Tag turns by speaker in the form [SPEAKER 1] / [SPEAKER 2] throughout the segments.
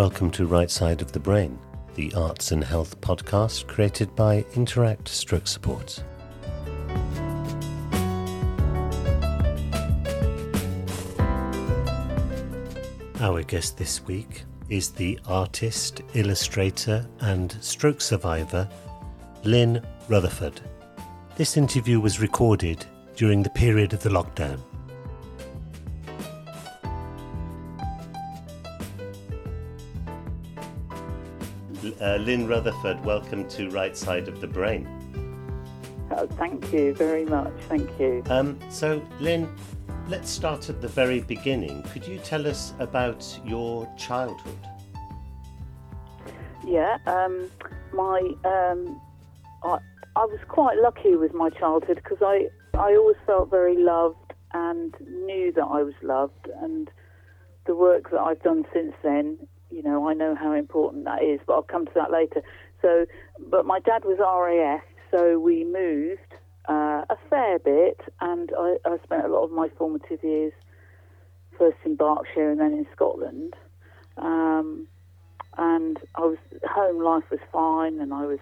[SPEAKER 1] Welcome to Right Side of the Brain, the arts and health podcast created by Interact Stroke Support. Our guest this week is the artist, illustrator, and stroke survivor Lynn Rutherford. This interview was recorded during the period of the lockdown. Uh, Lynn Rutherford, welcome to Right Side of the Brain.
[SPEAKER 2] Oh, thank you very much. Thank you.
[SPEAKER 1] Um, so, Lynn, let's start at the very beginning. Could you tell us about your childhood?
[SPEAKER 2] Yeah, um, my um, I, I was quite lucky with my childhood because I I always felt very loved and knew that I was loved, and the work that I've done since then you know, I know how important that is, but I'll come to that later. So, but my dad was RAF, so we moved uh, a fair bit, and I, I spent a lot of my formative years first in Berkshire and then in Scotland. Um, and I was home life was fine, and I was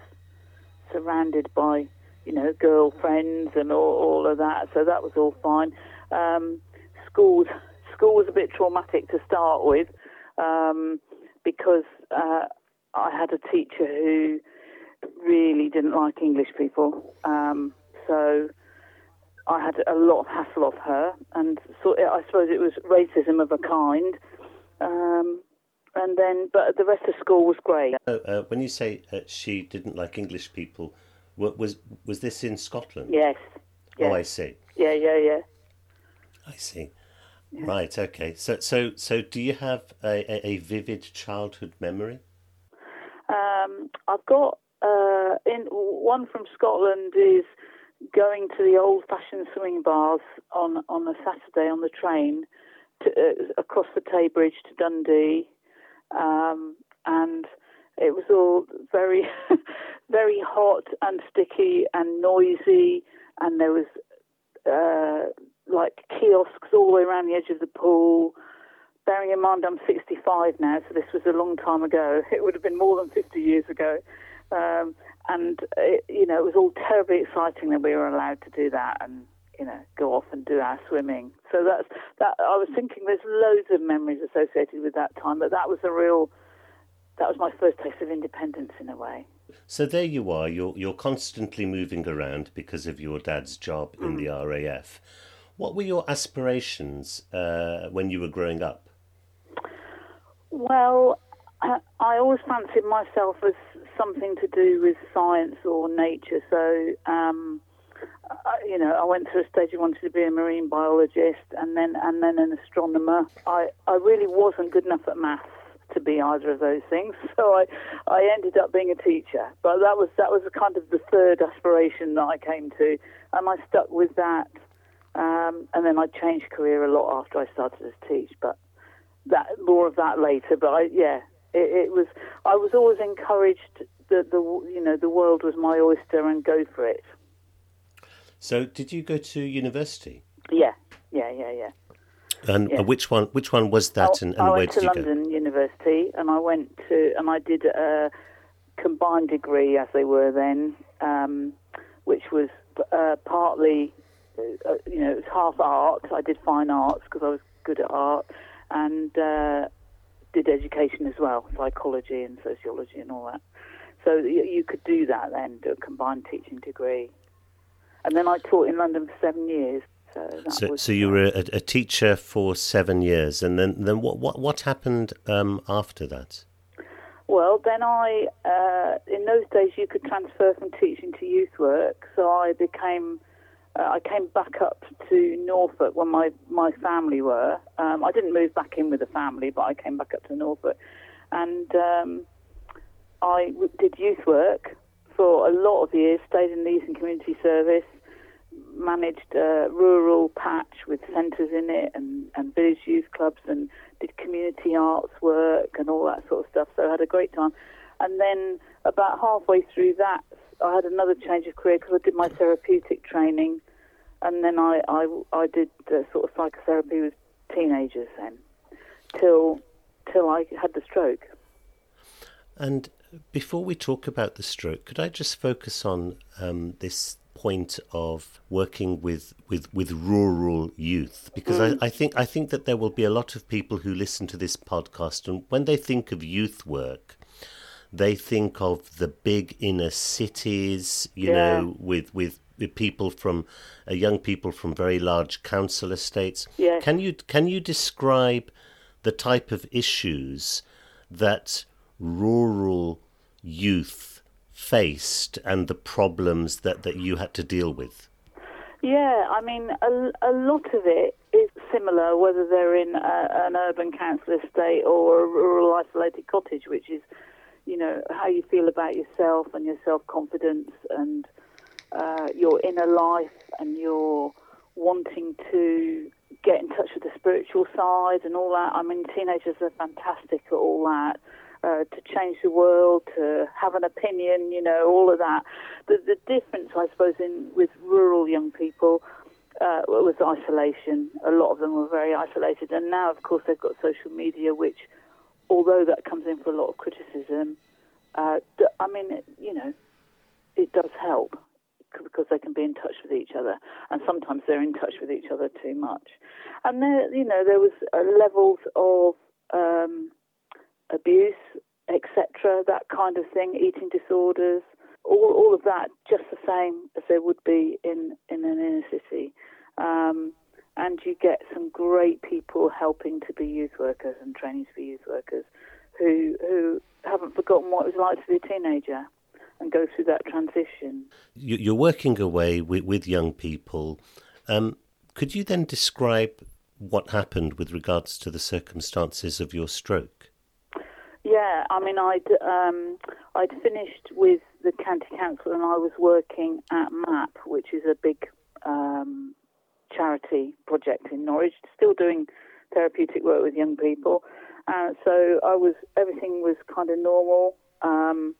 [SPEAKER 2] surrounded by you know girlfriends and all, all of that, so that was all fine. Um, school school was a bit traumatic to start with. Um, because uh, I had a teacher who really didn't like English people. Um, so I had a lot of hassle off her, and so I suppose it was racism of a kind. Um, and then, but the rest of school was great.
[SPEAKER 1] Uh, uh, when you say uh, she didn't like English people, was was this in Scotland?
[SPEAKER 2] Yes. yes.
[SPEAKER 1] Oh, I see.
[SPEAKER 2] Yeah, yeah, yeah.
[SPEAKER 1] I see. Yeah. Right. Okay. So, so, so, do you have a, a, a vivid childhood memory?
[SPEAKER 2] Um, I've got uh, in one from Scotland is going to the old-fashioned swing bars on on a Saturday on the train to, uh, across the Tay Bridge to Dundee, um, and it was all very, very hot and sticky and noisy, and there was. Uh, kiosks all the way around the edge of the pool. Bearing in mind I'm 65 now, so this was a long time ago. It would have been more than 50 years ago. Um, and, it, you know, it was all terribly exciting that we were allowed to do that and, you know, go off and do our swimming. So that's, that, I was thinking there's loads of memories associated with that time, but that was a real, that was my first taste of independence in a way.
[SPEAKER 1] So there you are. You're you're constantly moving around because of your dad's job in mm. the RAF. What were your aspirations uh, when you were growing up?
[SPEAKER 2] Well, I, I always fancied myself as something to do with science or nature. So, um, I, you know, I went through a stage I wanted to be a marine biologist and then and then an astronomer. I, I really wasn't good enough at maths to be either of those things. So I, I ended up being a teacher. But that was that was kind of the third aspiration that I came to, and I stuck with that um, and then I changed career a lot after I started to teach, but that more of that later. But I, yeah, it, it was. I was always encouraged that the you know the world was my oyster and go for it.
[SPEAKER 1] So, did you go to university?
[SPEAKER 2] Yeah, yeah, yeah, yeah.
[SPEAKER 1] And yeah. which one? Which one was that?
[SPEAKER 2] I,
[SPEAKER 1] and, and
[SPEAKER 2] I
[SPEAKER 1] where
[SPEAKER 2] went
[SPEAKER 1] did
[SPEAKER 2] to
[SPEAKER 1] you
[SPEAKER 2] London
[SPEAKER 1] go?
[SPEAKER 2] University, and I went to and I did a combined degree, as they were then, um, which was uh, partly uh, you know, it was half art. I did fine arts because I was good at art, and uh, did education as well, psychology and sociology and all that. So you, you could do that then, do a combined teaching degree. And then I taught in London for seven years. So,
[SPEAKER 1] so,
[SPEAKER 2] was,
[SPEAKER 1] so, you were a, a, teacher for seven years, and then, then what, what, what happened um, after that?
[SPEAKER 2] Well, then I, uh, in those days, you could transfer from teaching to youth work, so I became uh, I came back up to Norfolk when my, my family were. Um, I didn't move back in with the family, but I came back up to Norfolk. And um, I w- did youth work for a lot of years, stayed in the Eastern Community Service, managed a rural patch with centres in it and, and village youth clubs and did community arts work and all that sort of stuff. So I had a great time. And then about halfway through that, I had another change of career because I did my therapeutic training, and then I I, I did uh, sort of psychotherapy with teenagers then, till till I had the stroke.
[SPEAKER 1] And before we talk about the stroke, could I just focus on um, this point of working with, with, with rural youth? Because mm. I, I, think I think that there will be a lot of people who listen to this podcast, and when they think of youth work, they think of the big inner cities, you yeah. know, with with with people from uh, young people from very large council estates.
[SPEAKER 2] Yeah.
[SPEAKER 1] Can you can you describe the type of issues that rural youth faced and the problems that, that you had to deal with?
[SPEAKER 2] Yeah, I mean, a, a lot of it is similar, whether they're in a, an urban council estate or a rural isolated cottage, which is, you know, how you feel about yourself and your self confidence and uh, your inner life and your wanting to get in touch with the spiritual side and all that. I mean, teenagers are fantastic at all that. Uh, to change the world, to have an opinion, you know, all of that. The, the difference, I suppose, in with rural young people uh, was isolation. A lot of them were very isolated, and now, of course, they've got social media, which, although that comes in for a lot of criticism, uh, I mean, you know, it does help because they can be in touch with each other, and sometimes they're in touch with each other too much. And there, you know, there was uh, levels of um, abuse, etc., that kind of thing, eating disorders, all, all of that, just the same as there would be in, in an inner city. Um, and you get some great people helping to be youth workers and training to be youth workers who who haven't forgotten what it was like to be a teenager and go through that transition.
[SPEAKER 1] You're working away with, with young people. Um, could you then describe what happened with regards to the circumstances of your stroke?
[SPEAKER 2] Yeah, I mean, I'd um, I'd finished with the county council and I was working at MAP, which is a big um, charity project in Norwich, still doing therapeutic work with young people. Uh, so I was everything was kind of normal. Um,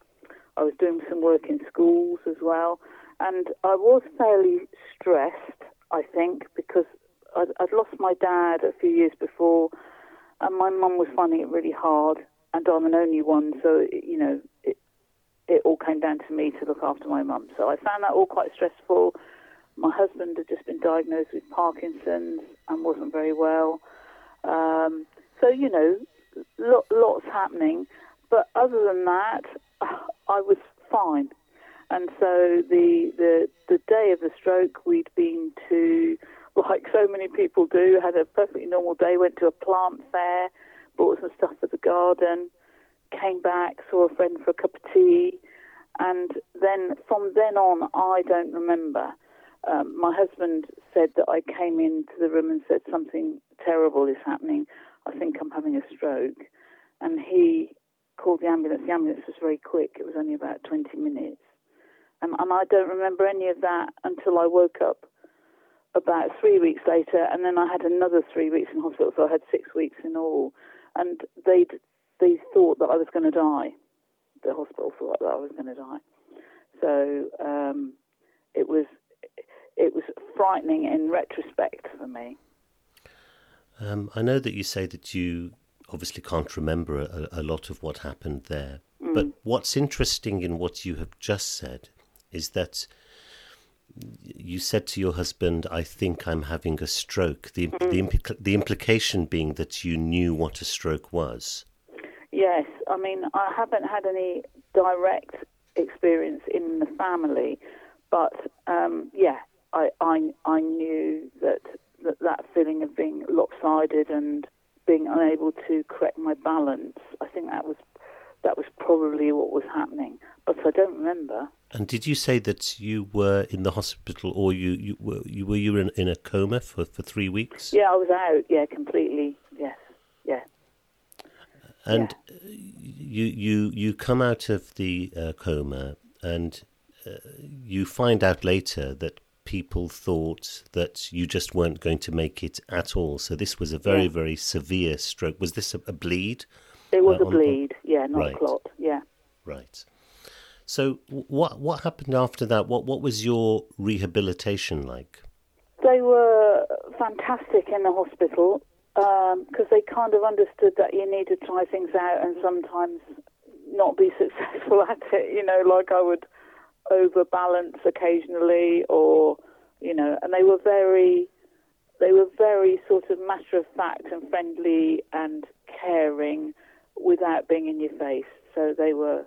[SPEAKER 2] I was doing some work in schools as well, and I was fairly stressed, I think, because I'd, I'd lost my dad a few years before, and my mum was finding it really hard, and I'm an only one, so you know it it all came down to me to look after my mum. So I found that all quite stressful. My husband had just been diagnosed with Parkinson's and wasn't very well. Um, so you know, lo- lots happening. But other than that, I was fine. And so the, the the day of the stroke, we'd been to, like so many people do, had a perfectly normal day. Went to a plant fair, bought some stuff for the garden, came back, saw a friend for a cup of tea, and then from then on, I don't remember. Um, my husband said that I came into the room and said something terrible is happening. I think I'm having a stroke, and he called the ambulance. The ambulance was very quick. It was only about 20 minutes. Um, and I don't remember any of that until I woke up about three weeks later. And then I had another three weeks in hospital. So I had six weeks in all. And they they thought that I was going to die. The hospital thought that I was going to die. So um, it was it was frightening in retrospect for me.
[SPEAKER 1] Um, I know that you say that you obviously can't remember a, a lot of what happened there. Mm. But what's interesting in what you have just said is that you said to your husband, "I think I'm having a stroke." The mm. the, impl- the implication being that you knew what a stroke was.
[SPEAKER 2] Yes, I mean I haven't had any direct experience in the family, but um, yeah, I, I I knew that, that that feeling of being lopsided and being unable to correct my balance. I think that was that was probably what was happening, but I don't remember.
[SPEAKER 1] And did you say that you were in the hospital, or you, you were you were you in, in a coma for, for three weeks?
[SPEAKER 2] Yeah, I was out. Yeah, completely. Yes. Yeah.
[SPEAKER 1] And yeah. you you you come out of the uh, coma, and uh, you find out later that people thought that you just weren't going to make it at all. So this was a very, yeah. very severe stroke. Was this a, a bleed?
[SPEAKER 2] It was uh, a bleed, on... yeah, not right. a clot, yeah.
[SPEAKER 1] Right. So what what happened after that? What what was your rehabilitation like?
[SPEAKER 2] They were fantastic in the hospital because um, they kind of understood that you need to try things out, and sometimes not be successful at it. You know, like I would overbalance occasionally, or you know, and they were very, they were very sort of matter of fact and friendly and caring, without being in your face. So they were,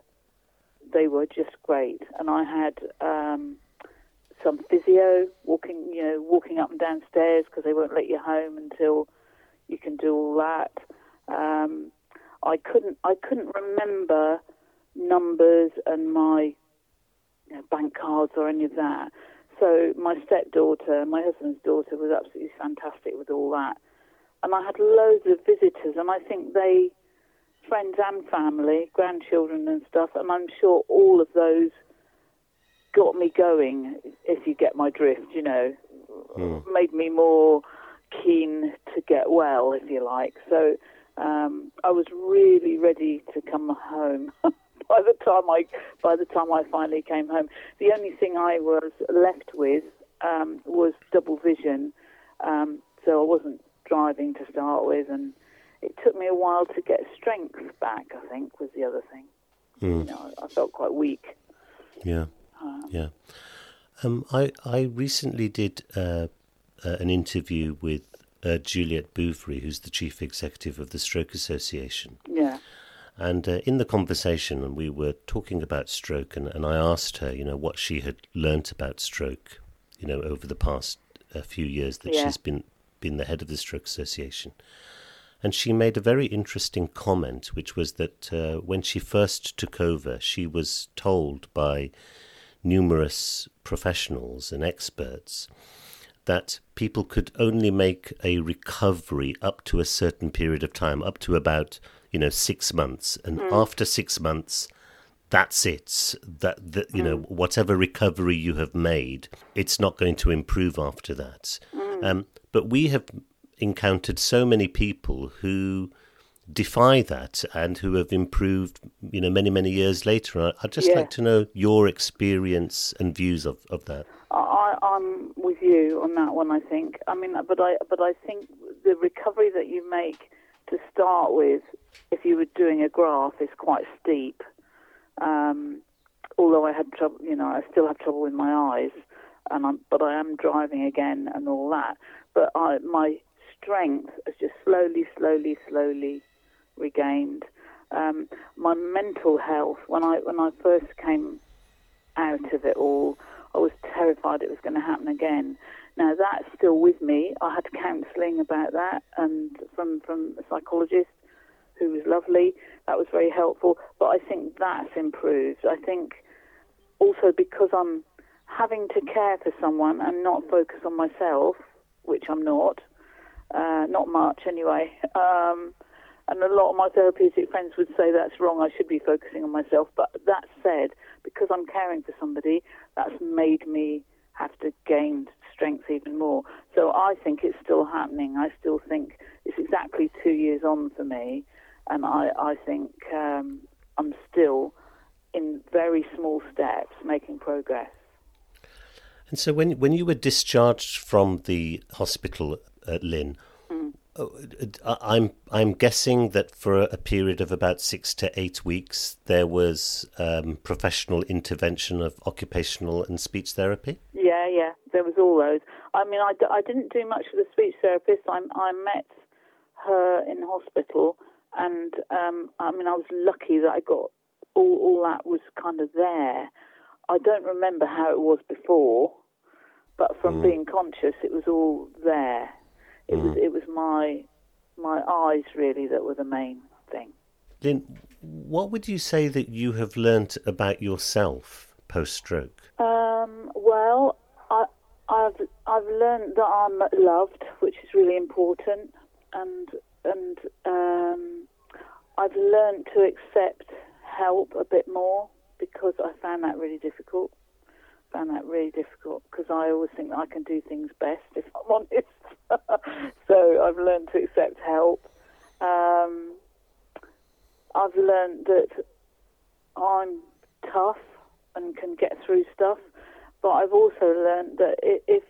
[SPEAKER 2] they were just great. And I had um, some physio walking, you know, walking up and down stairs because they won't let you home until you can do all that. Um, I couldn't, I couldn't remember numbers and my you know, bank cards or any of that. So my stepdaughter, my husband's daughter, was absolutely fantastic with all that. And I had loads of visitors, and I think they, friends and family, grandchildren and stuff, and I'm sure all of those got me going, if you get my drift, you know, mm. made me more keen to get well, if you like. So um, I was really ready to come home. by the time I by the time I finally came home, the only thing I was left with um, was double vision, um, so I wasn't driving to start with, and it took me a while to get strength back. I think was the other thing. Mm. You know, I felt quite weak.
[SPEAKER 1] Yeah, um, yeah. Um, I I recently did uh, uh, an interview with uh, Juliet Bouverie, who's the chief executive of the Stroke Association.
[SPEAKER 2] Yeah.
[SPEAKER 1] And uh, in the conversation, we were talking about stroke, and, and I asked her, you know, what she had learnt about stroke, you know, over the past uh, few years that yeah. she's been been the head of the Stroke Association. And she made a very interesting comment, which was that uh, when she first took over, she was told by numerous professionals and experts that people could only make a recovery up to a certain period of time, up to about you know, six months, and mm. after six months, that's it. That, that you mm. know, whatever recovery you have made, it's not going to improve after that. Mm. Um, but we have encountered so many people who defy that and who have improved, you know, many many years later. I'd just yeah. like to know your experience and views of, of that.
[SPEAKER 2] I, I'm with you on that one. I think. I mean, but I but I think the recovery that you make to start with if you were doing a graph, is quite steep. Um, although I had trouble, you know, I still have trouble with my eyes, and I'm, but I am driving again and all that. But I, my strength has just slowly, slowly, slowly regained. Um, my mental health, when I when I first came out of it all, I was terrified it was going to happen again. Now that's still with me. I had counselling about that, and from from a psychologist, who was lovely. That was very helpful. But I think that's improved. I think also because I'm having to care for someone and not focus on myself, which I'm not, uh, not much anyway. Um, and a lot of my therapeutic friends would say that's wrong. I should be focusing on myself. But that said, because I'm caring for somebody, that's made me have to gain strength even more. So I think it's still happening. I still think it's exactly two years on for me, and I, I think um, I'm still in very small steps making progress.
[SPEAKER 1] And so, when when you were discharged from the hospital at Lynn, mm. I'm I'm guessing that for a period of about six to eight weeks there was um, professional intervention of occupational and speech therapy.
[SPEAKER 2] Yeah, yeah, there was all those. I mean, I, I didn't do much with the speech therapist. I I met her in hospital and um, I mean, I was lucky that I got all, all that was kind of there. I don't remember how it was before, but from mm. being conscious, it was all there. It mm. was it was my my eyes really that were the main thing.
[SPEAKER 1] Lynn, what would you say that you have learnt about yourself post stroke?
[SPEAKER 2] Um, well, I, I've I've learned that I'm loved, which is really important, and and um, I've learned to accept help a bit more because I found that really difficult. Found that really difficult because I always think that I can do things best if I'm honest. so I've learned to accept help. Um, I've learned that I'm tough and can get through stuff, but I've also learned that if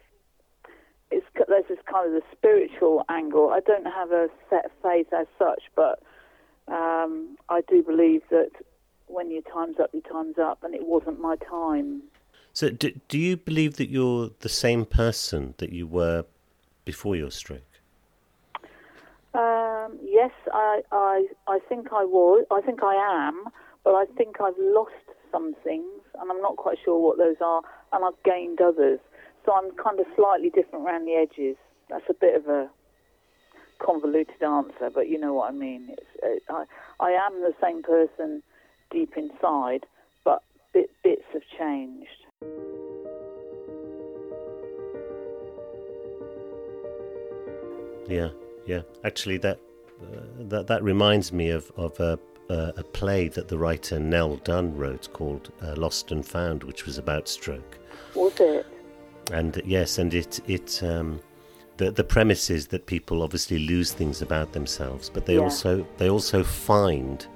[SPEAKER 2] there's this kind of the spiritual angle. I don't have a set faith as such, but um, I do believe that when your time's up, your time's up, and it wasn't my time.
[SPEAKER 1] So, do, do you believe that you're the same person that you were before your stroke?
[SPEAKER 2] Um, yes, I, I, I think I was. I think I am, but I think I've lost some things, and I'm not quite sure what those are, and I've gained others. So I'm kind of slightly different around the edges. That's a bit of a convoluted answer, but you know what I mean. It's, uh, I, I am the same person deep inside, but bit, bits have changed.
[SPEAKER 1] Yeah, yeah. Actually, that uh, that that reminds me of of a a play that the writer Nell Dunn wrote called uh, Lost and Found, which was about stroke.
[SPEAKER 2] Was it?
[SPEAKER 1] And yes, and it it um, the the premise is that people obviously lose things about themselves, but they
[SPEAKER 2] Yeah.
[SPEAKER 1] also they also find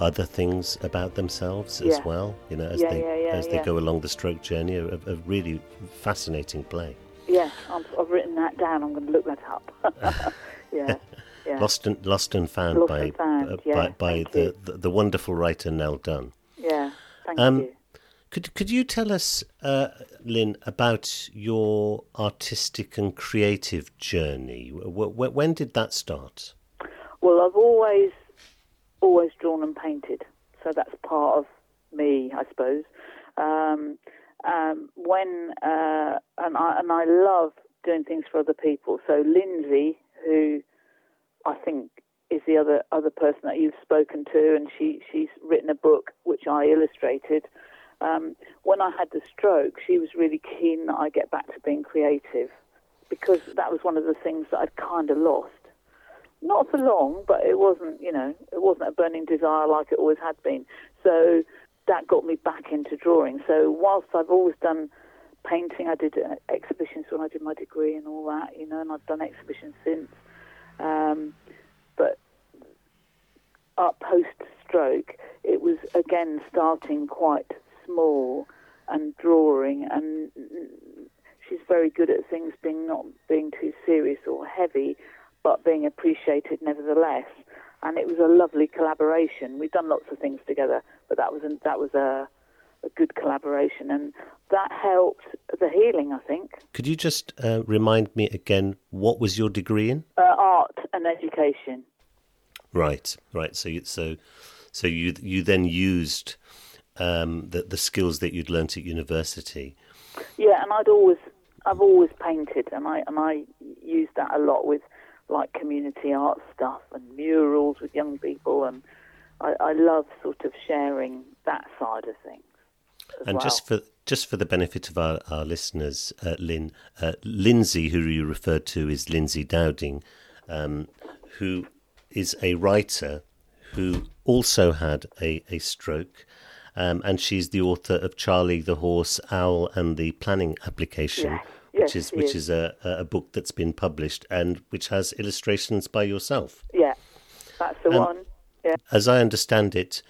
[SPEAKER 1] other things about themselves as well. You know, as
[SPEAKER 2] Yeah,
[SPEAKER 1] they
[SPEAKER 2] yeah, yeah,
[SPEAKER 1] as they go along the stroke journey, a, a really fascinating play.
[SPEAKER 2] Yeah, I'm, I've written that down. I'm going to look that up. yeah, yeah.
[SPEAKER 1] Lost and Lost and Found
[SPEAKER 2] Lost
[SPEAKER 1] by
[SPEAKER 2] and Found,
[SPEAKER 1] uh,
[SPEAKER 2] yeah,
[SPEAKER 1] by, by the, the the wonderful writer Nell Dunn.
[SPEAKER 2] Yeah, thank
[SPEAKER 1] Um,
[SPEAKER 2] you.
[SPEAKER 1] Could could you tell us, uh, Lynn, about your artistic and creative journey? W- when did that start?
[SPEAKER 2] Well, I've always, always drawn and painted, so that's part of me, I suppose. Um, um, when uh, and I and I love doing things for other people. So Lindsay, who I think is the other other person that you've spoken to, and she she's written a book which I illustrated. Um, when I had the stroke, she was really keen that I get back to being creative because that was one of the things that I'd kind of lost not for long, but it wasn't, you know, it wasn't a burning desire like it always had been. So that got me back into drawing. So whilst I've always done painting, I did uh, exhibitions when I did my degree and all that, you know, and I've done exhibitions since. Um, but up post stroke, it was again starting quite small and drawing and she's very good at things being not being too serious or heavy but being appreciated nevertheless. And it was a lovely collaboration. We've done lots of things together but that was a, that was a, a good collaboration. And that helped the healing i think.
[SPEAKER 1] Could you just uh, remind me again what was your degree in?
[SPEAKER 2] uh, art and education.
[SPEAKER 1] Right, right. So you, so so you you then used um, the the skills that you'd learnt at university.
[SPEAKER 2] Yeah, and I'd always, I've always painted, and I and I use that a lot with like community art stuff and murals with young people, and I, I love sort of sharing that side of things.
[SPEAKER 1] And
[SPEAKER 2] well.
[SPEAKER 1] just for just for the benefit of our, our listeners, uh, Lynn, uh, Lindsay, who you referred to, is Lindsay Dowding, um, who is a writer who also had a, a stroke. Um, and she's the author of Charlie the Horse, Owl, and the Planning Application, which
[SPEAKER 2] yes,
[SPEAKER 1] is which
[SPEAKER 2] is.
[SPEAKER 1] is a, a book that's been published and which has illustrations by yourself.
[SPEAKER 2] yeah, that's the
[SPEAKER 1] Um,
[SPEAKER 2] one. Yeah,
[SPEAKER 1] As I understand it,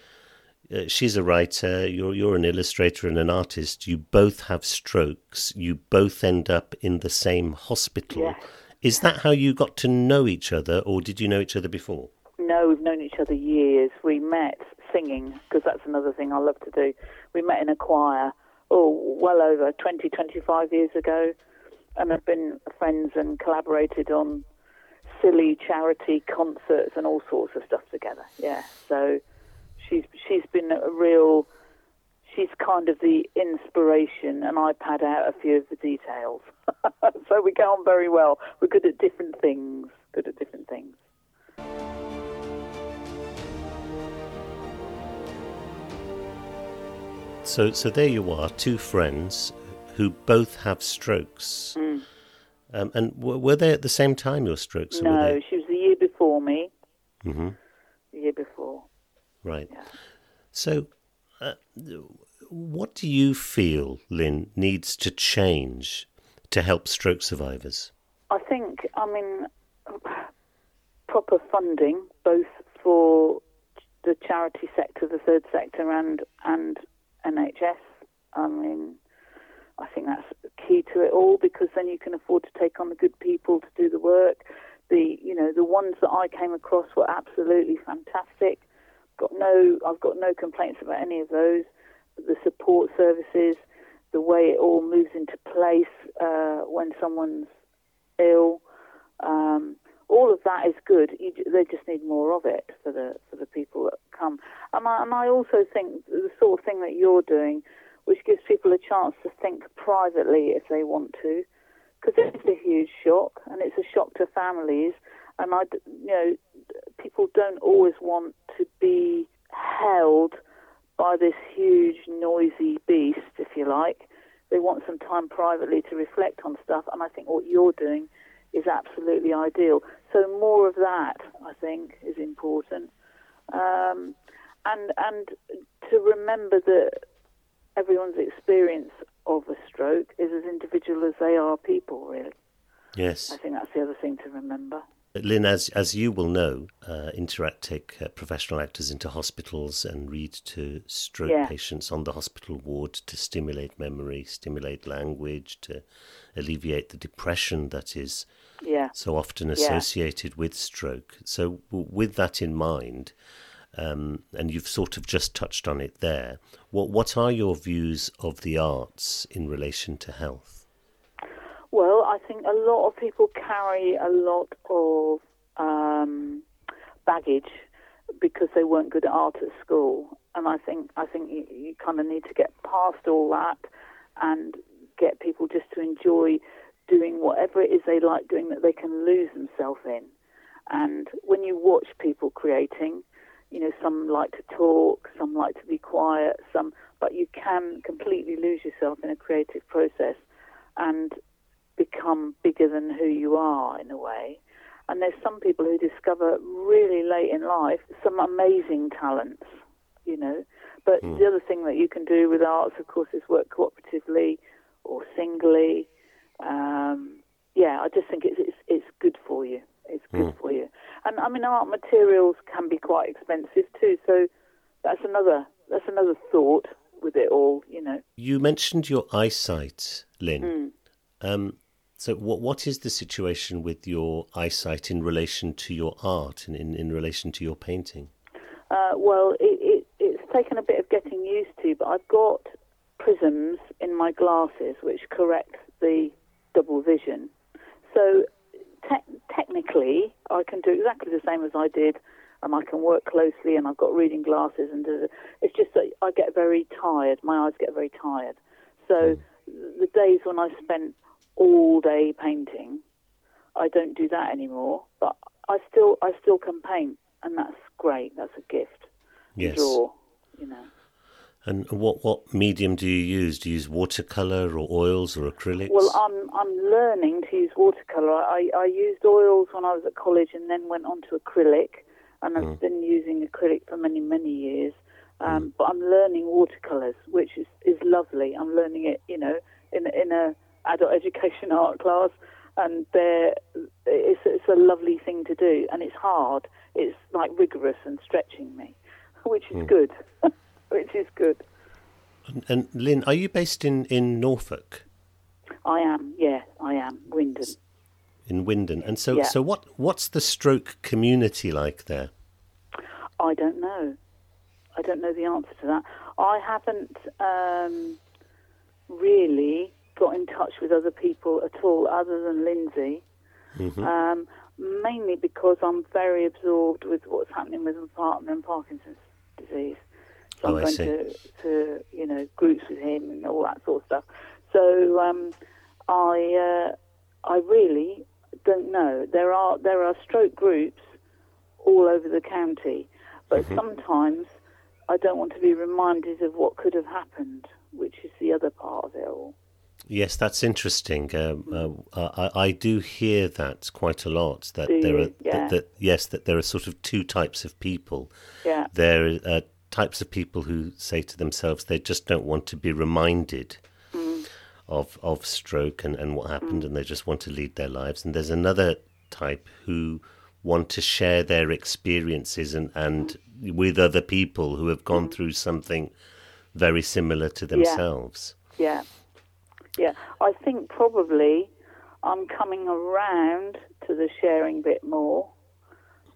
[SPEAKER 1] uh, she's a writer. You're you're an illustrator and an artist. You both have strokes. You both end up in the same hospital.
[SPEAKER 2] Yes.
[SPEAKER 1] Is that how you got to know each other, or did you know each other before?
[SPEAKER 2] no, we've known each other years. We met singing because that's another thing I love to do. We met in a choir, oh, well over 20, 25 years ago, and have been friends and collaborated on silly charity concerts and all sorts of stuff together. Yeah, so she's she's been a real. She's kind of the inspiration, and I pad out a few of the details. so we get on very well. We're good at different things. Good at different things.
[SPEAKER 1] So so there you are, two friends who both have strokes.
[SPEAKER 2] Mm.
[SPEAKER 1] Um, and w- were they at the same time your strokes?
[SPEAKER 2] No, she was the year before me.
[SPEAKER 1] hmm
[SPEAKER 2] The year before.
[SPEAKER 1] Right.
[SPEAKER 2] Yeah.
[SPEAKER 1] So, uh, what do you feel, Lynn, needs to change to help stroke survivors?
[SPEAKER 2] I think, I mean, proper funding, both for the charity sector, the third sector, and and NHS. I mean, I think that's key to it all because then you can afford to take on the good people to do the work. The you know the ones that I came across were absolutely fantastic, got no, I've got no complaints about any of those. The support services, the way it all moves into place uh, when someone's ill, um, all of that is good. You, they just need more of it for the for the people that come. And I, and I also think the sort of thing that you're doing, which gives people a chance to think privately if they want to, because it's a huge shock and it's a shock to families. And I, you know, people don't always want to be held by this huge, noisy beast, if you like. They want some time privately to reflect on stuff, and I think what you're doing is absolutely ideal. So more of that, I think, is important. Um, and and to remember that everyone's experience of a stroke is as individual as they are people, really.
[SPEAKER 1] Yes.
[SPEAKER 2] I think that's the other thing to remember.
[SPEAKER 1] Lynn, as as you will know, uh, Interact take uh, professional actors into hospitals and read to stroke
[SPEAKER 2] yeah.
[SPEAKER 1] patients on the hospital ward to stimulate memory, stimulate language, to alleviate the depression that is
[SPEAKER 2] yeah.
[SPEAKER 1] so often associated yeah. with stroke. So, w- with that in mind, um, and you've sort of just touched on it there, what what are your views of the arts in relation to health?
[SPEAKER 2] Well, I think a lot of people carry a lot of um, baggage because they weren't good at art at school, and I think I think you, you kind of need to get past all that and get people just to enjoy doing whatever it is they like doing that they can lose themselves in. And when you watch people creating, you know, some like to talk, some like to be quiet, some, but you can completely lose yourself in a creative process. And become bigger than who you are in a way. And there's some people who discover really late in life some amazing talents, you know. But mm. the other thing that you can do with arts, of course, is work cooperatively or singly. Um, yeah, I just think it's, it's, it's good for you. It's good mm. for you. And I mean, art materials can be quite expensive too. So that's another that's another thought with it all. You know.
[SPEAKER 1] You mentioned your eyesight, Lynn. Mm. Um, so, what what is the situation with your eyesight in relation to your art and in, in relation to your painting?
[SPEAKER 2] Uh, well, it, it, it's taken a bit of getting used to, but I've got prisms in my glasses which correct the double vision. So, te- technically, I can do exactly the same as I did, and I can work closely, and I've got reading glasses, and it's just that I get very tired. My eyes get very tired. So, mm. the days when I spent all day painting. I don't do that anymore, but I still I still can paint, and that's great. That's a gift.
[SPEAKER 1] Yes.
[SPEAKER 2] Draw, you know.
[SPEAKER 1] And what what medium do you use? Do you use watercolor or oils or acrylics?
[SPEAKER 2] Well, I'm I'm learning to use watercolor. I I used oils when I was at college, and then went on to acrylic, and I've mm. been using acrylic for many many years. Um, mm. But I'm learning watercolors, which is is lovely. I'm learning it, you know, in in a adult education art class, and it's, it's a lovely thing to do, and it's hard. It's like rigorous and stretching me, which is mm. good. good.
[SPEAKER 1] And, and, Lynn, are you based in, in Norfolk?
[SPEAKER 2] I am. Yeah, I am. Wymondham.
[SPEAKER 1] In Wymondham, and so
[SPEAKER 2] yeah.
[SPEAKER 1] so what what's the stroke community like there?
[SPEAKER 2] I don't know. I don't know the answer to that. I haven't um, really got in touch with other people at all other than Lindsay. Mm-hmm. Um, mainly because I'm very absorbed with what's happening with my partner and Parkinson's disease.
[SPEAKER 1] Oh,
[SPEAKER 2] I'm going to, to, you know, groups with him and all that sort of stuff. So um, I, uh, I really don't know. There are there are stroke groups all over the county, but mm-hmm. sometimes I don't want to be reminded of what could have happened, which is the other part of it all.
[SPEAKER 1] Yes, that's interesting. Um, uh, I, I, do hear that quite a lot. That
[SPEAKER 2] do
[SPEAKER 1] there are
[SPEAKER 2] yeah.
[SPEAKER 1] that, that, yes, that there are sort of two types of people.
[SPEAKER 2] Yeah.
[SPEAKER 1] There are types of people who say to themselves they just don't want to be reminded mm. of of stroke and, and what happened, mm. and they just want to lead their lives. And there's another type who want to share their experiences and and mm. with other people who have gone mm. through something very similar to themselves.
[SPEAKER 2] yeah. yeah. Yeah, I think probably I'm coming around to the sharing bit more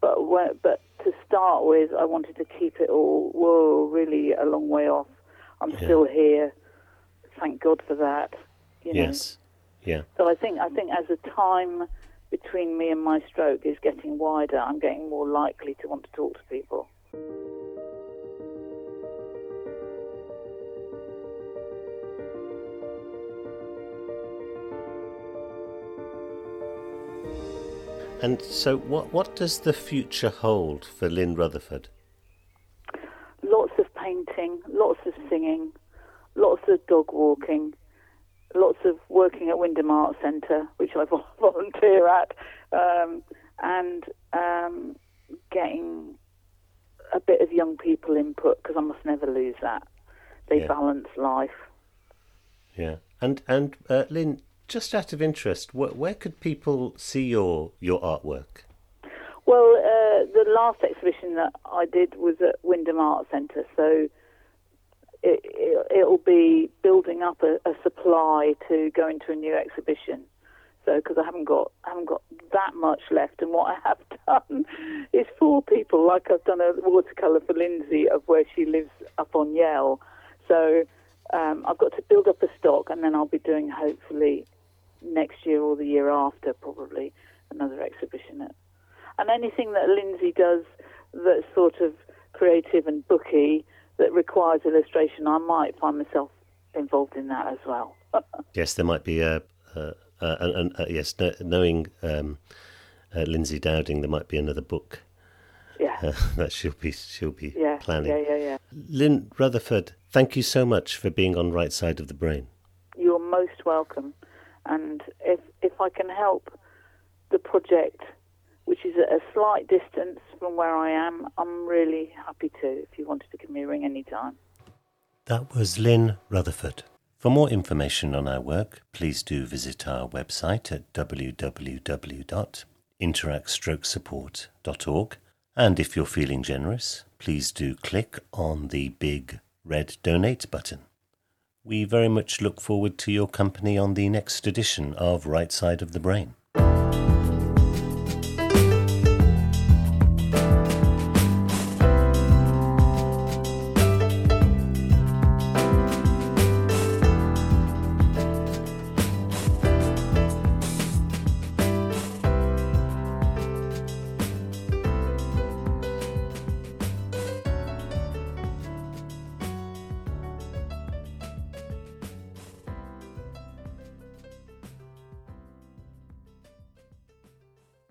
[SPEAKER 2] But when, but to start with, I wanted to keep it all. Whoa, really a long way off. I'm
[SPEAKER 1] Yeah.
[SPEAKER 2] still here. Thank God for that. You know?
[SPEAKER 1] Yes. Yeah.
[SPEAKER 2] So I think I think as the time between me and my stroke is getting wider, I'm getting more likely to want to talk to people.
[SPEAKER 1] And so, what what does the future hold for Lynn Rutherford?
[SPEAKER 2] Lots of painting, lots of singing, lots of dog walking, lots of working at Wymondham Art Centre, which I volunteer at, um, and um, getting a bit of young people input because I must never lose that. They
[SPEAKER 1] Yeah.
[SPEAKER 2] balance life.
[SPEAKER 1] Yeah. And and uh, Lynn, just out of interest, wh- where could people see your your artwork?
[SPEAKER 2] Well, uh, the last exhibition that I did was at Wymondham Art Centre, so it, it, it'll be building up a, a supply to go into a new exhibition. So, because I haven't got I haven't got that much left, and what I have done is for people. Like I've done a watercolour for Lindsay of where she lives up on Yell. So um, I've got to build up a stock, and then I'll be doing hopefully next year or the year after, probably another exhibition at and anything that Lindsay does that's sort of creative and booky that requires illustration, I might find myself involved in that as well.
[SPEAKER 1] Yes, there might be a, a, a, a, a yes, kn- knowing um, uh, Lindsay Dowding, there might be another book
[SPEAKER 2] yeah,
[SPEAKER 1] uh, that she'll be she'll be
[SPEAKER 2] yeah,
[SPEAKER 1] planning.
[SPEAKER 2] yeah, yeah, yeah.
[SPEAKER 1] Lynn Rutherford, thank you so much for being on Right Side of the Brain.
[SPEAKER 2] You're most welcome. And if if I can help the project, which is at a slight distance from where I am, I'm really happy to. If you wanted to give me a ring anytime.
[SPEAKER 1] That was Lynn Rutherford. For more information on our work, please do visit our website at www.interactstrokesupport.org. And if you're feeling generous, please do click on the big red donate button. We very much look forward to your company on the next edition of Right Side of the Brain.